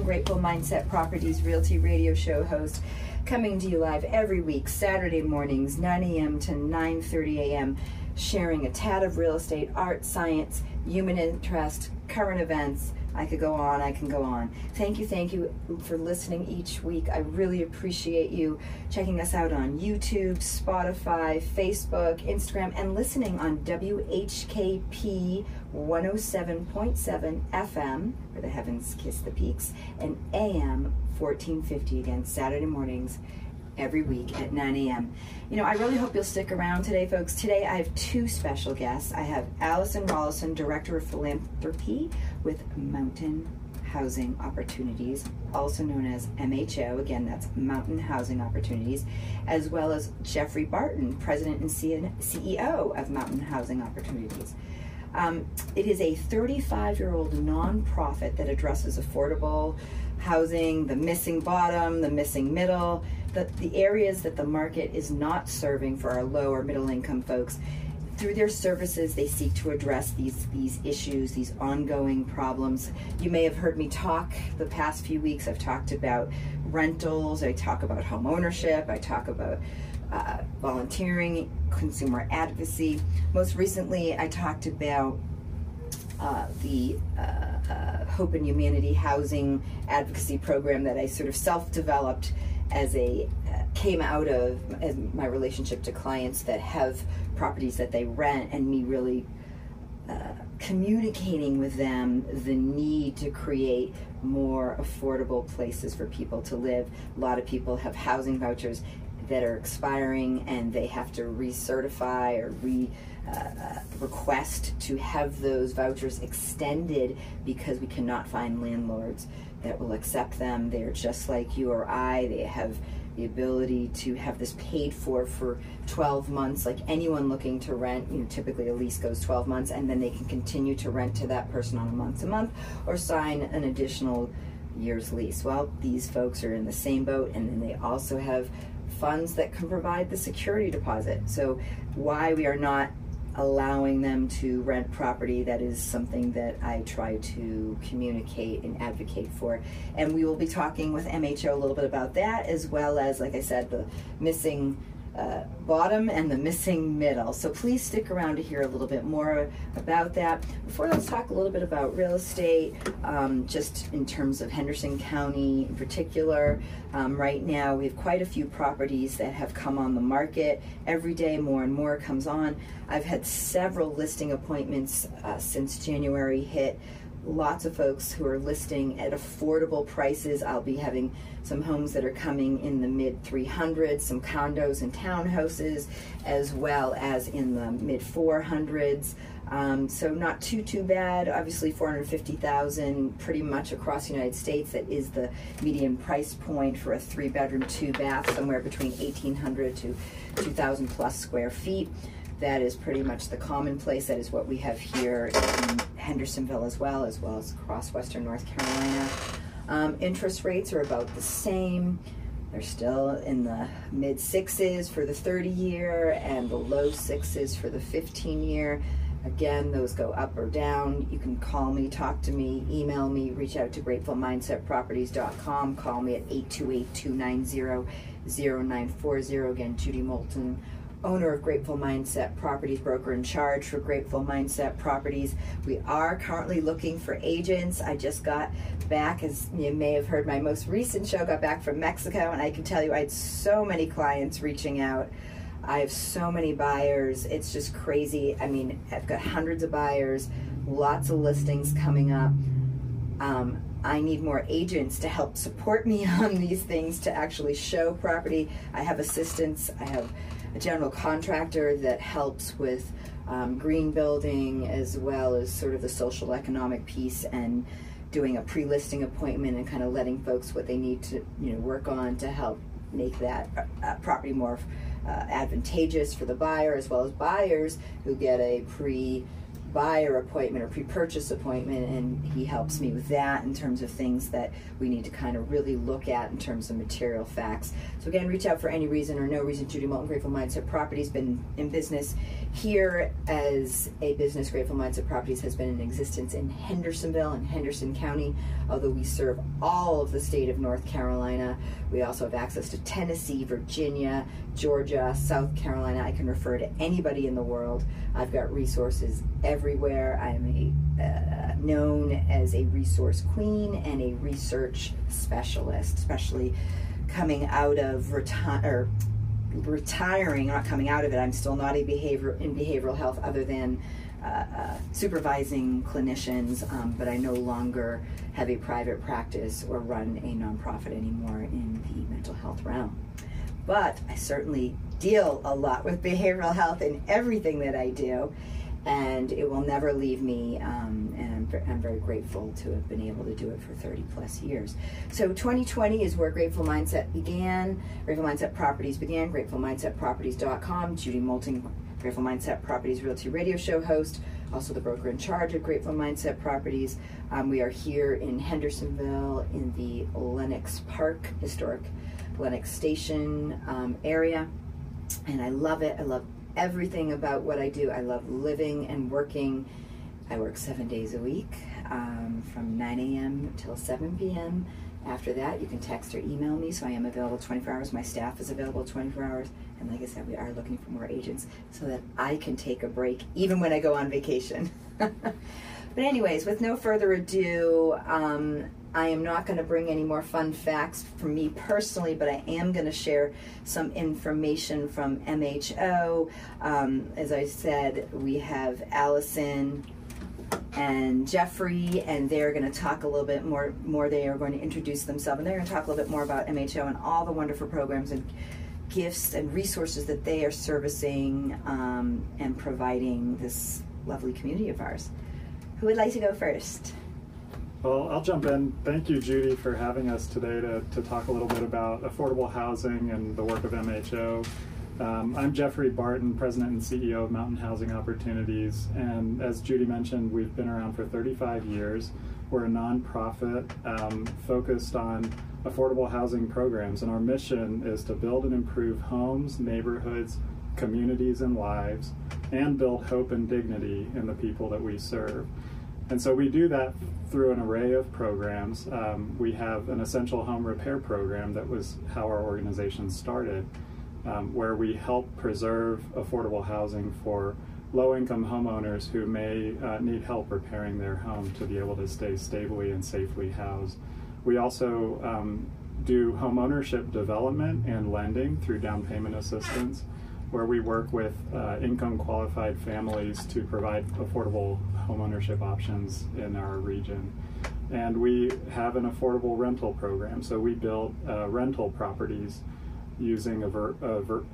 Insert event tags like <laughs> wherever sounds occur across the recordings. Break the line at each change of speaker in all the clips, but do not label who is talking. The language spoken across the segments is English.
Grateful Mindset Properties Realty Radio Show host, coming to you live every week, Saturday mornings, 9 a.m. to 9:30 a.m., sharing a tad of real estate, art, science, human interest, current events I could go on, I can go on. Thank you, thank you for listening each week. I really appreciate you checking us out on YouTube, Spotify, Facebook, Instagram, and listening on WHKP 107.7 FM, where the heavens kiss the peaks, and AM 1450 again, Saturday mornings every week at 9 a.m. You know, I really hope you'll stick around today, folks. Today I have two special guests. I have Allison Rollison, Director of Philanthropy with Mountain Housing Opportunities, also known as MHO. Again, that's Mountain Housing Opportunities, as well as Geoffrey Barton, President and CEO of Mountain Housing Opportunities. Um, it is a 35 year old nonprofit that addresses affordable housing, the missing bottom, the missing middle, the, the areas that the market is not serving for our low or middle income folks. Through their services, they seek to address these these issues, these ongoing problems. You may have heard me talk the past few weeks. I've talked about rentals. I talk about home ownership. I talk about uh, volunteering, consumer advocacy. Most recently, I talked about uh, the uh, uh, Hope and Humanity Housing Advocacy Program that I sort of self developed as a uh, came out of my relationship to clients that have properties that they rent and me really uh, communicating with them the need to create more affordable places for people to live. A lot of people have housing vouchers that are expiring and they have to recertify or re uh, request to have those vouchers extended because we cannot find landlords that will accept them. They're just like you or I. They have the ability to have this paid for for 12 months like anyone looking to rent you know typically a lease goes 12 months and then they can continue to rent to that person on a month to month or sign an additional year's lease well these folks are in the same boat and then they also have funds that can provide the security deposit so why we are not allowing them to rent property. That is something that I try to communicate and advocate for. And we will be talking with MHO a little bit about that, as well as, like I said, the missing uh, bottom and the missing middle. So please stick around to hear a little bit more about that. Before, let's talk a little bit about real estate, um, just in terms of Henderson County in particular. Um, right now, we have quite a few properties that have come on the market. Every day, more and more comes on. I've had several listing appointments uh, since January hit lots of folks who are listing at affordable prices. I'll be having some homes that are coming in the mid 300s, some condos and townhouses, as well as in the mid 400s. Um, so not too too bad. Obviously, 450,000 pretty much across the United States. That is the median price point for a three bedroom, two bath, somewhere between 1,800 to 2,000 plus square feet. That is pretty much the commonplace. That is what we have here in Hendersonville as well, as well as across Western North Carolina. Um, interest rates are about the same. They're still in the mid sixes for the 30 year and the low sixes for the 15 year. Again, those go up or down. You can call me, talk to me, email me, reach out to gratefulmindsetproperties.com. Call me at 828 290 0940. Again, Judy Moulton owner of Grateful Mindset Properties, broker in charge for Grateful Mindset Properties. We are currently looking for agents. I just got back, as you may have heard, my most recent show got back from Mexico, and I can tell you I had so many clients reaching out. I have so many buyers. It's just crazy. I mean, I've got hundreds of buyers, lots of listings coming up. Um, I need more agents to help support me <laughs> on these things to actually show property. I have assistants. I have a general contractor that helps with um, green building as well as sort of the social economic piece and doing a pre-listing appointment and kind of letting folks what they need to you know work on to help make that uh, property more uh, advantageous for the buyer as well as buyers who get a pre buyer appointment or pre-purchase appointment and he helps me with that in terms of things that we need to kind of really look at in terms of material facts. So again reach out for any reason or no reason. Judy moulton grateful mindset properties been in business here as a business. Grateful mindset properties has been in existence in hendersonville and henderson county although we serve all of the state of north carolina. We also have access to tennessee virginia georgia south carolina. I can refer to anybody in the world. I've got resources everywhere. I'm a, uh, known as a resource queen and a research specialist, especially coming out of retire retiring, not coming out of it. I'm still not a behavior in behavioral health, other than uh, uh, supervising clinicians, um, but I no longer have a private practice or run a nonprofit anymore in the mental health realm. But I certainly deal a lot with behavioral health in everything that I do and it will never leave me. Um, and I'm, I'm, very grateful to have been able to do it for 30 plus years. So 2020 is where Grateful Mindset began. Grateful Mindset Properties began. GratefulMindsetProperties.com. Judy Moulton, Grateful Mindset Properties Realty Radio Show host, also the broker in charge of Grateful Mindset Properties. Um, we are here in Hendersonville in the Lenox Park historic Lenox Station um, area, and I love it. I love everything about what I do. I love living and working. I work seven days a week um, from 9 a.m. till 7 p.m. After that, you can text or email me, so I am available 24 hours. My staff is available 24 hours. And like I said, we are looking for more agents so that I can take a break even when I go on vacation. <laughs> but, anyways, with no further ado, um, I am not going to bring any more fun facts from me personally, but I am going to share some information from MHO. Um, as I said, we have Allison and Geoffrey, and they're going to talk a little bit more. More, they are going to introduce themselves, and they're going to talk a little bit more about MHO and all the wonderful programs and gifts and resources that they are servicing um, and providing this lovely community of ours. Who would like to go first?
Well, I'll jump in. Thank you, Judy, for having us today to, to talk a little bit about affordable housing and the work of MHO. Um, I'm Geoffrey Barton, President and CEO of Mountain Housing Opportunities. And as Judy mentioned, we've been around for 35 years. We're a nonprofit um, focused on affordable housing programs. And our mission is to build and improve homes, neighborhoods, communities, and lives, and build hope and dignity in the people that we serve. And so we do that through an array of programs. Um, we have an essential home repair program that was how our organization started, um, where we help preserve affordable housing for low income homeowners who may uh, need help repairing their home to be able to stay stably and safely housed. We also um, do home ownership development and lending through down payment assistance where we work with uh, income qualified families to provide affordable homeownership options in our region. And we have an affordable rental program. So we build uh, rental properties using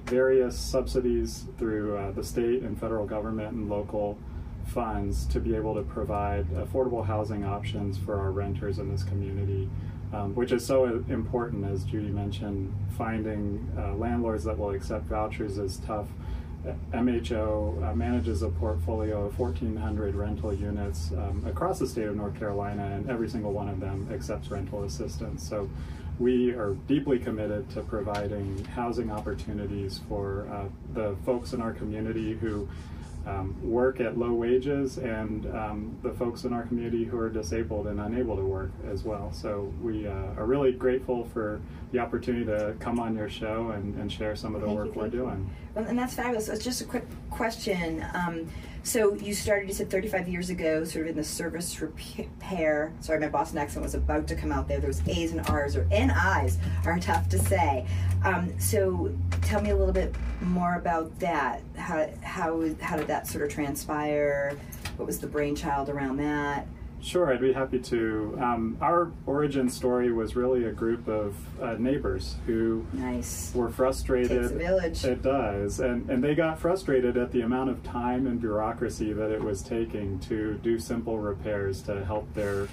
various subsidies through uh, the state and federal government and local funds to be able to provide affordable housing options for our renters in this community um, which is so important, as Judy mentioned. Finding uh, landlords that will accept vouchers is tough. MHO uh, manages a portfolio of 1,400 rental units um, across the state of North Carolina, and every single one of them accepts rental assistance. So we are deeply committed to providing housing opportunities for uh, the folks in our community who um, work at low wages and um, the folks in our community who are disabled and unable to work as well. So we uh, are really grateful for the opportunity to come on your show and, and share some of the
thank
work
you,
we're doing.
And that's fabulous. It's just a quick question. Um, so you started, you said 35 years ago, sort of in the service repair. Sorry, my Boston accent was about to come out there. Those A's and R's or N-I's are tough to say. Um, so tell me a little bit more about that. How, how, how did that sort of transpire? What was the brainchild around that?
Sure, I'd be happy to. Um, our origin story was really a group of uh, neighbors who
nice.
were frustrated.
Takes a village.
It does, and and they got frustrated at the amount of time and bureaucracy that it was taking to do simple repairs to help their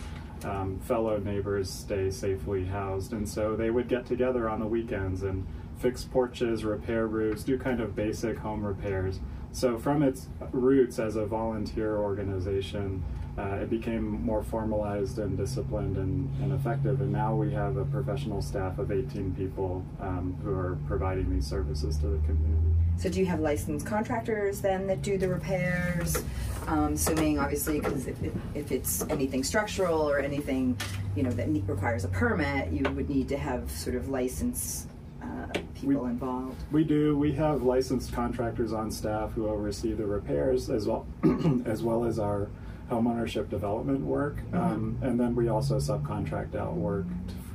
um, fellow neighbors stay safely housed. And so they would get together on the weekends and fix porches, repair roofs, do kind of basic home repairs So, from its roots as a volunteer organization, uh, it became more formalized and disciplined and, and, effective. And now we have a professional staff of 18 people um, who are providing these services to the community.
So, do you have licensed contractors then that do the repairs? Um, assuming, obviously, because if, if it's anything structural or anything, you know, that requires a permit, you would need to have sort of licensed uh, people we, involved?
We do. We have licensed contractors on staff who oversee the repairs as well <clears throat> as well as our homeownership development work, mm-hmm. um, and then we also subcontract out work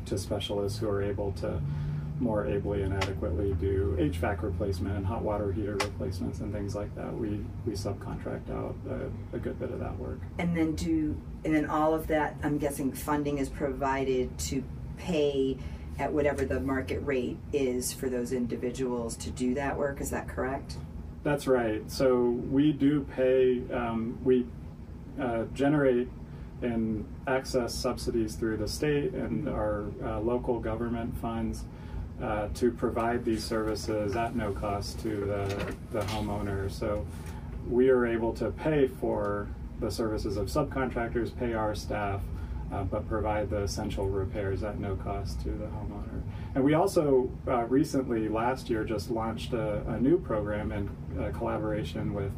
to, to specialists who are able to more ably and adequately do HVAC replacement and hot water heater replacements and things like that. We we subcontract out a, a, good bit of that work.
And then do and then all of that. I'm guessing funding is provided to pay at whatever the market rate is for those individuals to do that work. Is that correct?
That's right. So we do pay. Um, we uh, generate and access subsidies through the state and our uh, local government funds uh, to provide these services at no cost to the, the homeowner. So we are able to pay for the services of subcontractors, pay our staff, uh, but provide the essential repairs at no cost to the homeowner. And we also uh, recently, last year, just launched a, a new program in uh, collaboration with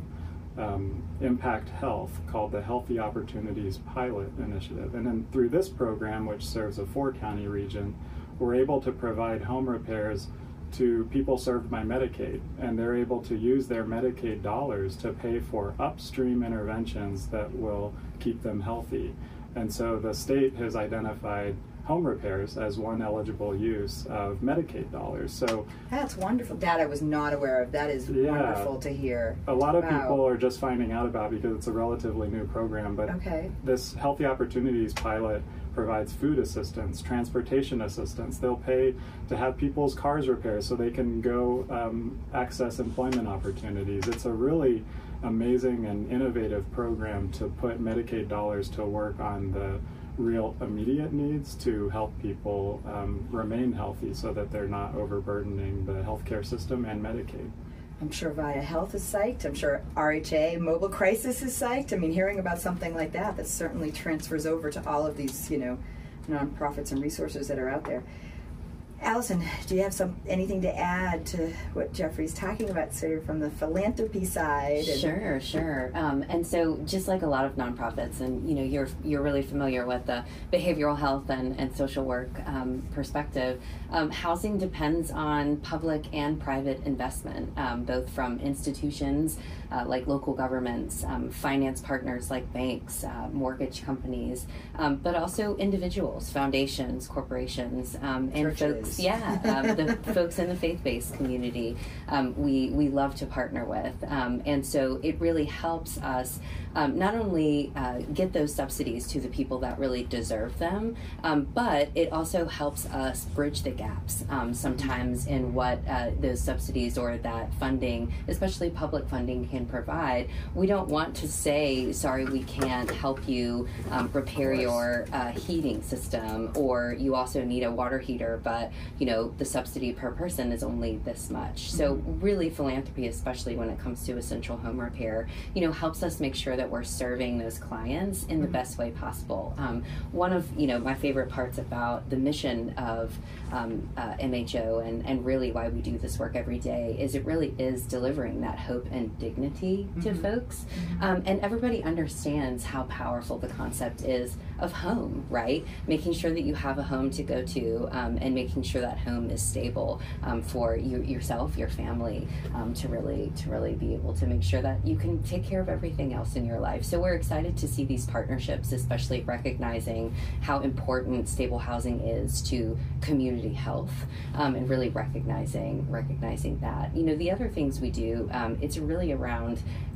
um, Impact Health called the Healthy Opportunities Pilot Initiative. And then through this program, which serves a four county region, we're able to provide home repairs to people served by Medicaid, and they're able to use their Medicaid dollars to pay for upstream interventions that will keep them healthy. And so the state has identified home repairs as one eligible use of Medicaid dollars. So
that's wonderful. That I was not aware of. That is yeah, wonderful to hear.
A lot of wow. people are just finding out about because it's a relatively new program. But
okay.
this Healthy Opportunities pilot provides food assistance, transportation assistance. They'll pay to have people's cars repaired so they can go um, access employment opportunities. It's a really amazing and innovative program to put Medicaid dollars to work on the real immediate needs to help people um, remain healthy so that they're not overburdening the healthcare system and Medicaid.
I'm sure Vaya Health is psyched. I'm sure RHA Mobile Crisis is psyched. I mean, hearing about something like that, that certainly transfers over to all of these, you know, nonprofits and resources that are out there. Allison, do you have some anything to add to what Geoffrey's talking about, sort of from the philanthropy side?
sure, sure. Um, and so, just like a lot of nonprofits, and you know, you're you're really familiar with the behavioral health and, and social work um, perspective. Um, housing depends on public and private investment, um, both from institutions uh, like local governments, um, finance partners like banks, uh, mortgage companies, um, but also individuals, foundations, corporations, and folks yeah, um, the <laughs> folks in the faith-based community, um, we we love to partner with, um, and so it really helps us um, not only uh, get those subsidies to the people that really deserve them, um, but it also helps us bridge the gaps um, sometimes in what uh, those subsidies or that funding, especially public funding, can provide. We don't want to say, sorry, we can't help you repair your uh, heating system, or you also need a water heater, but you know the subsidy per person is only this much. So mm-hmm. really, philanthropy, especially when it comes to essential home repair, you know, helps us make sure that we're serving those clients in the mm-hmm. best way possible. Um, one of you know my favorite parts about the mission of um, uh, MHO and and really why we do this work every day is it really is delivering that hope and dignity to mm-hmm. folks, mm-hmm. um, and everybody understands how powerful the concept is of home, right? Making sure that you have a home to go to um, and making sure that home is stable um, for you yourself, your family, um, to really to really be able to make sure that you can take care of everything else in your life. So we're excited to see these partnerships, especially recognizing how important stable housing is to community health um, and really recognizing recognizing that. You know, the other things we do, um, it's really around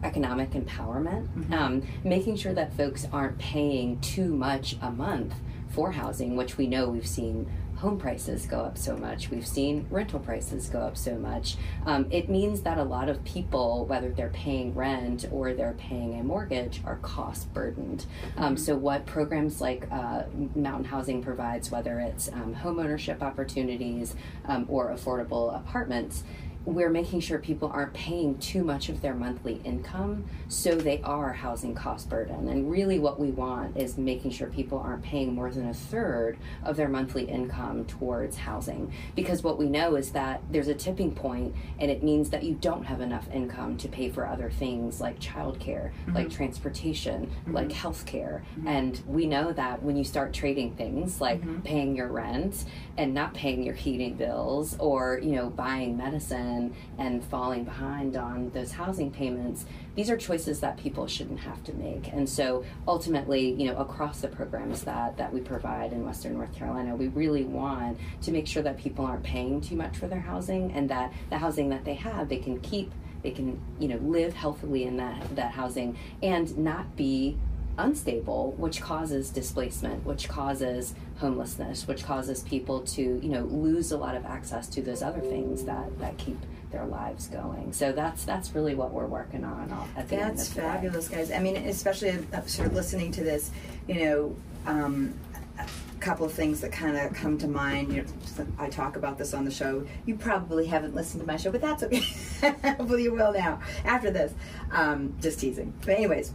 economic empowerment, mm-hmm. Um, making sure that folks aren't paying too much much a month for housing, which we know we've seen home prices go up so much. We've seen rental prices go up so much. Um, it means that a lot of people, whether they're paying rent or they're paying a mortgage, are cost burdened. Um, mm-hmm. so, what programs like uh, Mountain Housing provides, whether it's um, home ownership opportunities um, or affordable apartments, we're making sure people aren't paying too much of their monthly income so they are housing cost burden and really what we want is making sure people aren't paying more than a third of their monthly income towards housing because what we know is that there's a tipping point and it means that you don't have enough income to pay for other things like childcare mm-hmm. like transportation mm-hmm. like healthcare mm-hmm. and we know that when you start trading things like mm-hmm. paying your rent and not paying your heating bills or you know buying medicine and falling behind on those housing payments, these are choices that people shouldn't have to make. And so ultimately, you know, across the programs that, that we provide in Western North Carolina, we really want to make sure that people aren't paying too much for their housing and that the housing that they have, they can keep they can you know live healthily in that that housing and not be unstable, which causes displacement, which causes homelessness, which causes people to, you know, lose a lot of access to those other things that, that keep their lives going. So that's that's really what we're working on. At the
that's fabulous, guys. I mean, especially uh, sort of listening to this, you know. Um, a couple of things that kind of come to mind. You know, I talk about this on the show. You probably haven't listened to my show, but that's okay. <laughs> Hopefully, you will now after this. Um, just teasing. But anyways,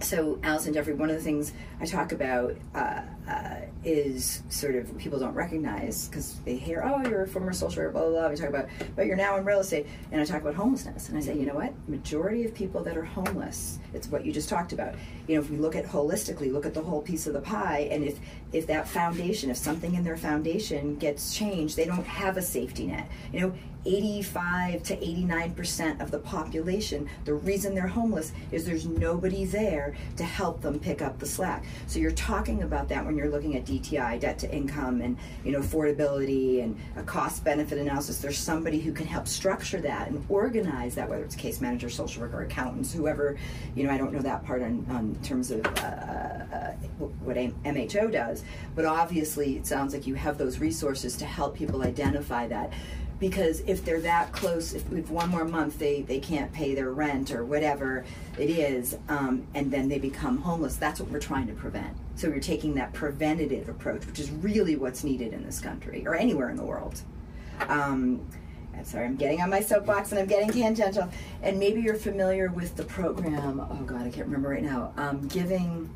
so Allison Geoffrey, one of the things I talk about uh, uh, is sort of people don't recognize because they hear, oh, you're a former social worker, blah, blah, blah. We talk about, but you're now in real estate. And I talk about homelessness. And I say, you know what? Majority of people that are homeless, it's what you just talked about. You know, if we look at holistically, look at the whole piece of the pie, and if, if that foundation, if something in their foundation gets changed, they don't have a safety net. You know, 85 to 89% of the population, the reason they're homeless is there's nobody there to help them pick up the slack. So you're talking about that when you're looking at DTI, debt to income, and you know affordability and a cost benefit analysis. There's somebody who can help structure that and organize that, whether it's case manager, social worker, accountants, whoever. You know, I don't know that part on, on terms of uh, uh, what MHO does, but obviously it sounds like you have those resources to help people identify that because if they're that close, if, if one more month they, they can't pay their rent or whatever it is, um, and then they become homeless, that's what we're trying to prevent. So you're taking that preventative approach, which is really what's needed in this country or anywhere in the world. Um, I'm sorry, I'm getting on my soapbox and I'm getting tangential. And maybe you're familiar with the program, oh God, I can't remember right now, um, Giving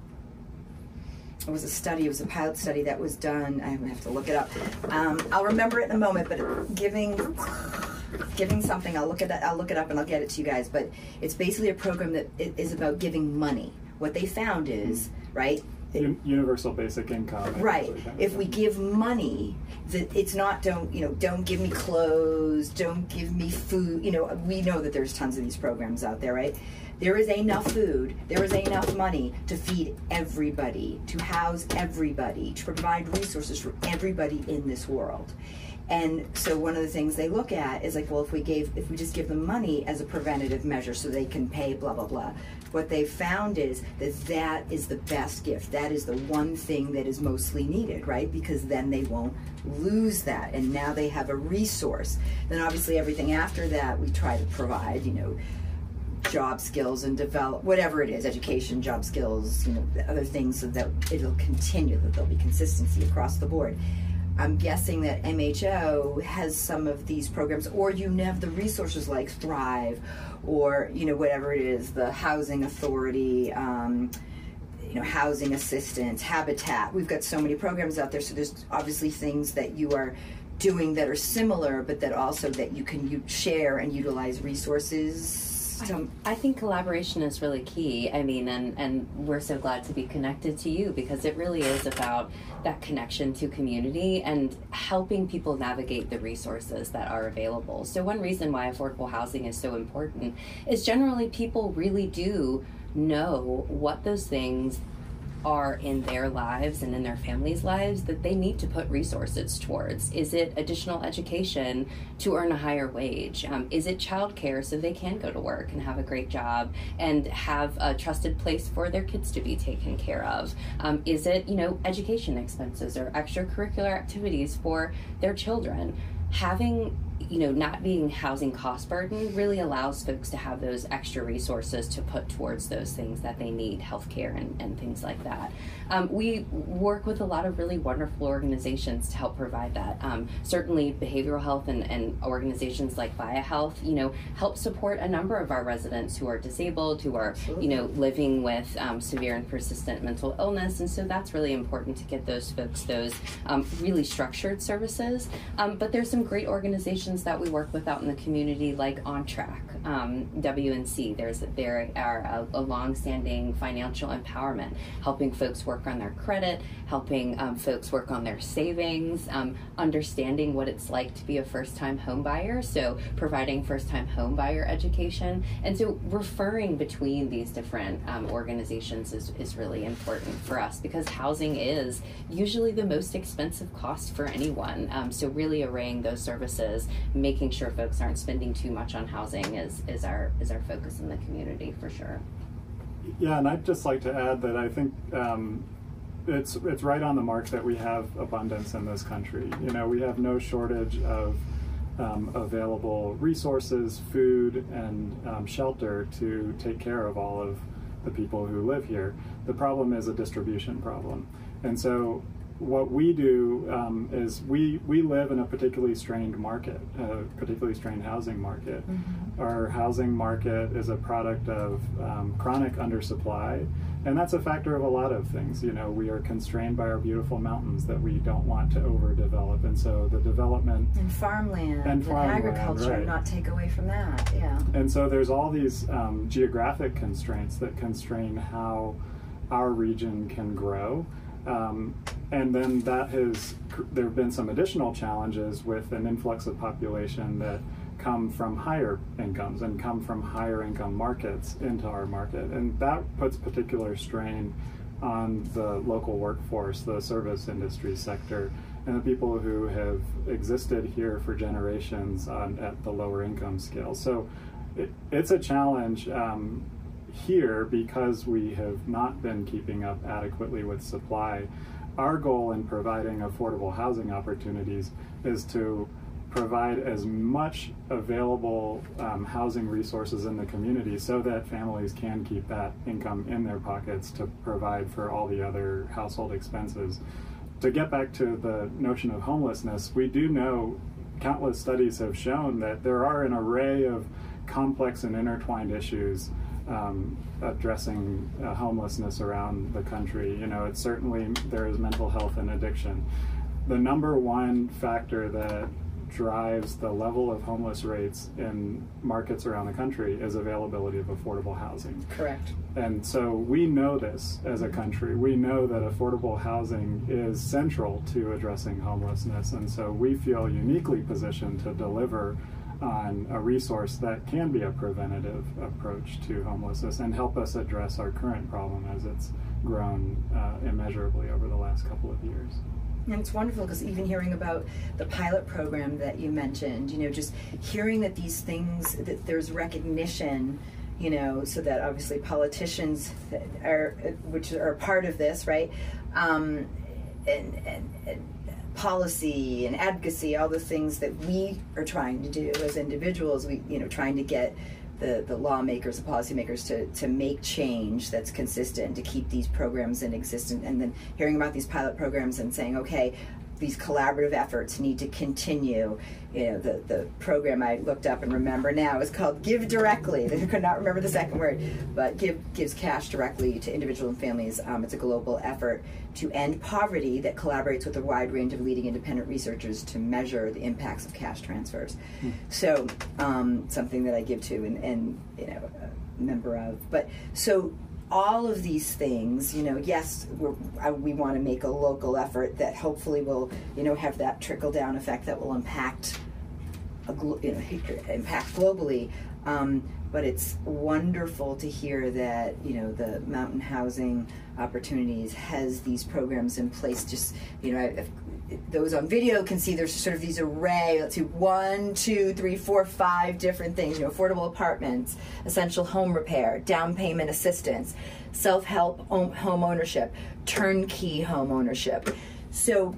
it was a study, it was a pilot study that was done. I have to look it up. Um, I'll remember it in a moment, but giving giving something, I'll look it I'll look it up and I'll get it to you guys. But it's basically a program that is about giving money. What they found is right.
universal basic income.
Right. If we give money, that it's not don't you know don't give me clothes, don't give me food. You know we know that there's tons of these programs out there, right? There is enough food, there is enough money to feed everybody, to house everybody, to provide resources for everybody in this world. And so one of the things they look at is like, well, if we gave, if we just give them money as a preventative measure so they can pay, blah blah blah. What they found is that that is the best gift. That is the one thing that is mostly needed, right? Because then they won't lose that, and now they have a resource. Then obviously everything after that we try to provide, you know, job skills and develop whatever it is education job skills you know other things so that it'll continue that there'll be consistency across the board. I'm guessing that mho has some of these programs or you have the resources like thrive or you know whatever it is the housing authority um, you know housing assistance habitat. We've got so many programs out there so there's obviously things that you are doing that are similar but that also that you can share and utilize resources
I, I think collaboration is really key. I mean, and, and we're so glad to be connected to you because it really is about that connection to community and helping people navigate the resources that are available. So, one reason why affordable housing is so important is generally people really do know what those things are in their lives and in their families' lives that they need to put resources towards? Is it additional education to earn a higher wage? Um, is it childcare so they can go to work and have a great job and have a trusted place for their kids to be taken care of? Um, is it, you know, education expenses or extracurricular activities for their children? Having you know, not being housing cost burden really allows folks to have those extra resources to put towards those things that they need, healthcare and, and things like that. Um, we work with a lot of really wonderful organizations to help provide that. Um, certainly, behavioral health and, and organizations like Vaya Health, you know, help support a number of our residents who are disabled, who are, Absolutely. you know, living with um, severe and persistent mental illness, and so that's really important to get those folks those um, really structured services. Um, but there's some great organizations that we work with out in the community, like On Track, um, WNC. There's there are a, a long-standing financial empowerment, helping folks work on their credit, helping um, folks work on their savings, um, understanding what it's like to be a first-time homebuyer. So providing first-time homebuyer education, and so referring between these different um, organizations is, is really important for us because housing is usually the most expensive cost for anyone. Um, so really arraying those services, making sure folks aren't spending too much on housing is, is our is our focus in the community for sure.
Yeah, and I'd just like to add that I think um, it's it's right on the mark that we have abundance in this country. You know, we have no shortage of um, available resources, food, and um, shelter to take care of all of the people who live here. The problem is a distribution problem, and so what we do um, is we we live in a particularly strained market, a particularly strained housing market. Mm-hmm. Our housing market is a product of um, chronic undersupply, and that's a factor of a lot of things. You know, we are constrained by our beautiful mountains that we don't want to overdevelop, and so the development
and farmland and, farmland, and agriculture, right. not take away from that. Yeah.
And so there's all these um, geographic constraints that constrain how our region can grow. Um, and then that has there have been some additional challenges with an influx of population that come from higher incomes and come from higher income markets into our market. And that puts particular strain on the local workforce the service industry sector and the people who have existed here for generations on, at the lower income scale. So it, it's a challenge um, here because we have not been keeping up adequately with supply our goal in providing affordable housing opportunities is to provide as much available um, housing resources in the community so that families can keep that income in their pockets to provide for all the other household expenses. To get back to the notion of homelessness, we do know countless studies have shown that there are an array of complex and intertwined issues um, addressing uh, homelessness around the country. You know, it's certainly there is mental health and addiction. The number one factor that drives the level of homeless rates in markets around the country is availability of affordable housing.
Correct.
And so we know this as a country. We know that affordable housing is central to addressing homelessness. And so we feel uniquely positioned to deliver on a resource that can be a preventative approach to homelessness and help us address our current problem as it's grown uh, immeasurably over the last couple of years.
And it's wonderful because even hearing about the pilot program that you mentioned, you know, just hearing that these things, that there's recognition, you know, so that obviously politicians are, which are part of this, right? Um, and, and, and policy and advocacy, all the things that we are trying to do as individuals. We, you know, trying to get the, the lawmakers, the policymakers to, to make change that's consistent, to keep these programs in existence, and then hearing about these pilot programs and saying, okay, these collaborative efforts need to continue. You know, the, the program I looked up and remember now is called GiveDirectly. <laughs> I could not remember the second word, but Give gives cash directly to individual and families. Um, it's a global effort to end poverty that collaborates with a wide range of leading independent researchers to measure the impacts of cash transfers. Hmm. So, um, something that I give to and, and you know, a member of. But so all of these things, you know, yes, uh, we want to make a local effort that hopefully will, you know, have that trickle down effect that will impact, glo- you know, impact globally. Um, but it's wonderful to hear that you know the mountain housing opportunities has these programs in place. Just you know, I've, those on video can see there's sort of these array. Let's see, one, two, three, four, five different things. You know, affordable apartments, essential home repair, down payment assistance, self-help home ownership, turnkey home ownership. So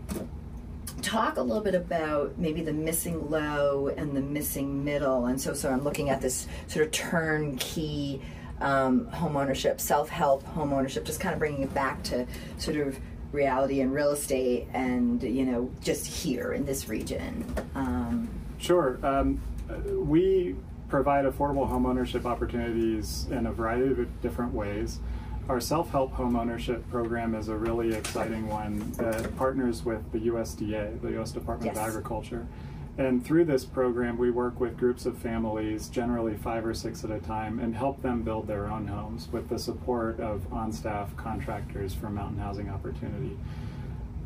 talk a little bit about maybe the missing low and the missing middle. And so, so I'm looking at this sort of turnkey um, home ownership, self help home ownership, just kind of bringing it back to sort of reality and real estate and, you know, just here in this region. Um,
sure. Um, we provide affordable home ownership opportunities in a variety of different ways. Our self help home ownership program is a really exciting one that partners with the USDA, the U.S. Department
Yes.
of Agriculture. And through this program, we work with groups of families, generally five or six at a time, and help them build their own homes with the support of on staff contractors from Mountain Housing Opportunity.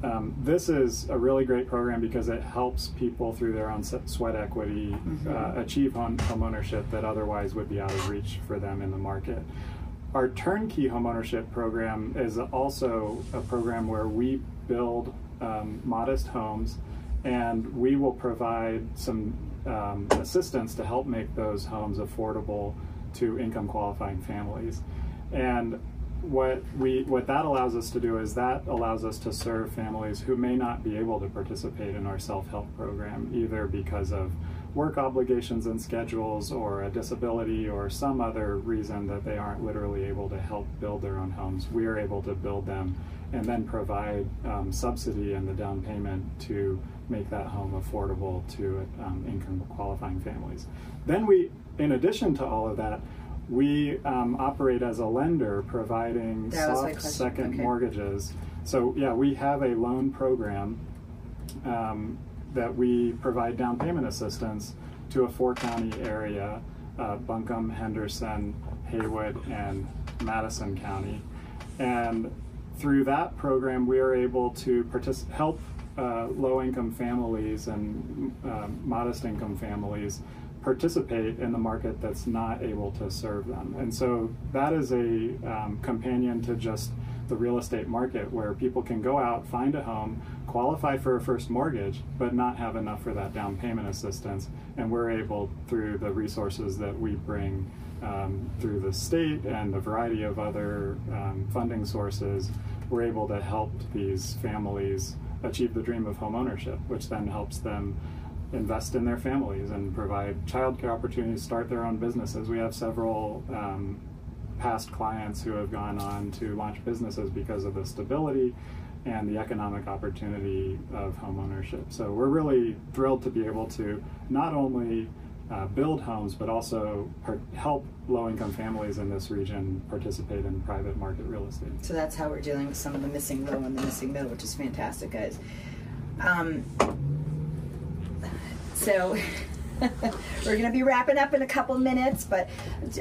Um, this is a really great program because it helps people through their own sweat equity uh, achieve home, home ownership that otherwise would be out of reach for them in the market. Our turnkey homeownership program is also a program where we build um, modest homes and we will provide some um, assistance to help make those homes affordable to income qualifying families. And what we what that allows us to do is that allows us to serve families who may not be able to participate in our self-help program either because of work obligations and schedules or a disability or some other reason that they aren't literally able to help build their own homes we are able to build them and then provide um, subsidy and the down payment to make that home affordable to um, income qualifying families then we in addition to all of that we um, operate as a lender providing
That
soft second
Okay.
mortgages. So, yeah, we have a loan program um, that we provide down payment assistance to a four county area uh, Buncombe, Henderson, Haywood, and Madison County. And through that program, we are able to help uh, low income families and uh, modest income families participate in the market that's not able to serve them. And so that is a um, companion to just the real estate market where people can go out, find a home, qualify for a first mortgage, but not have enough for that down payment assistance. And we're able, through the resources that we bring um, through the state and a variety of other um, funding sources, we're able to help these families achieve the dream of home ownership, which then helps them invest in their families and provide childcare opportunities, start their own businesses. We have several um, past clients who have gone on to launch businesses because of the stability and the economic opportunity of home ownership. So we're really thrilled to be able to not only uh, build homes, but also help low-income families in this region participate in private market real estate.
So that's how we're dealing with some of the missing low and the missing middle, which is fantastic, guys. Um, so <laughs> we're going to be wrapping up in a couple minutes, but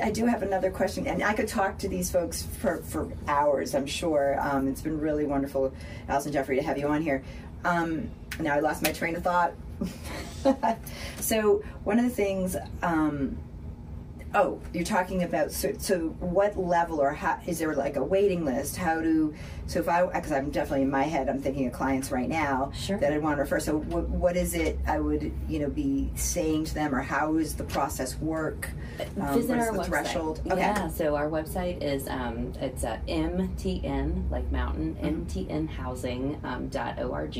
I do have another question, and I could talk to these folks for, for hours, I'm sure. Um, it's been really wonderful, Allison Geoffrey, to have you on here. Um, now I lost my train of thought. <laughs> so one of the things um, Oh, you're talking about so, so what level or how is there like a waiting list? How do so if I because I'm definitely in my head I'm thinking of clients right now
Sure.
that I'd want to refer. So what, what is it I would you know be saying to them or how does the process work? Um,
Visit our website.
threshold? Okay.
Yeah, so our website is um, it's uh, MTN like mountain MTNhousing um, dot org,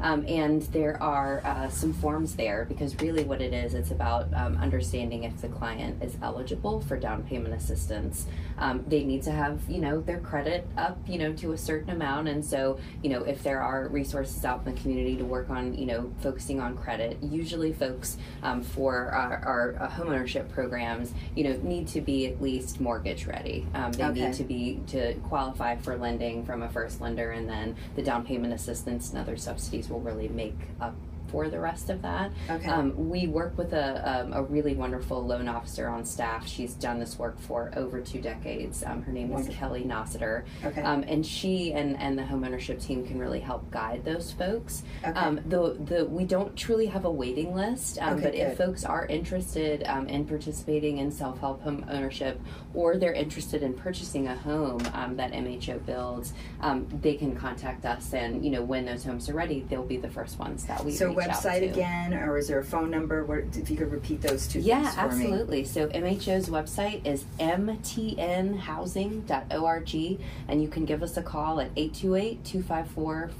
um, and there are uh, some forms there because really what it is it's about um, understanding if the client is eligible for down payment assistance. Um, they need to have you know their credit up you know to a certain amount, and so you know if there are resources out in the community to work on you know focusing on credit, usually folks um, for our, our uh, homeownership programs you know need to be at least mortgage ready. Um, they
Okay.
need to be to qualify for lending from a first lender, and then the down payment assistance and other subsidies will really make up for the rest of that.
Okay.
Um, we work with a, um, a really wonderful loan officer on staff. She's done this work for over two decades. Um, her name is. Kelly Nossiter.
Okay.
Um, and she and, and the homeownership team can really help guide those folks.
Okay.
Um, the, the, we don't truly have a waiting list, um,
Okay,
but
good.
if folks are interested um, in participating in self help home ownership or they're interested in purchasing a home um, that MHO builds, um, they can contact us. And you know when those homes are ready, they'll be the first ones that we
so
reach reach out
website again, or is there a phone number? Where, if you could repeat those two
Yeah,
things for me.
absolutely. So MHO's website is mtnhousing.org, and you can give us a call at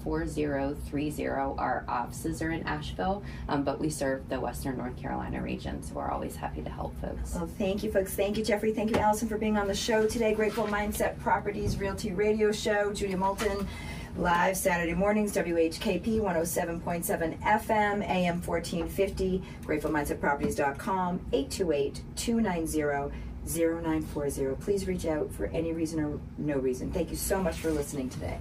828-254-4030. Our offices are in Asheville, um, but we serve the Western North Carolina region, so we're always happy to help folks.
Well, thank you, folks. Thank you, Geoffrey. Thank you, Allison, for being on the show today. Grateful Mindset Properties Realty Radio Show. Judy Moulton, live Saturday mornings, WHKP 107.7 FM, AM 1450, gratefulmindsetproperties.com, 828 290 0940. Please reach out for any reason or no reason. Thank you so much for listening today.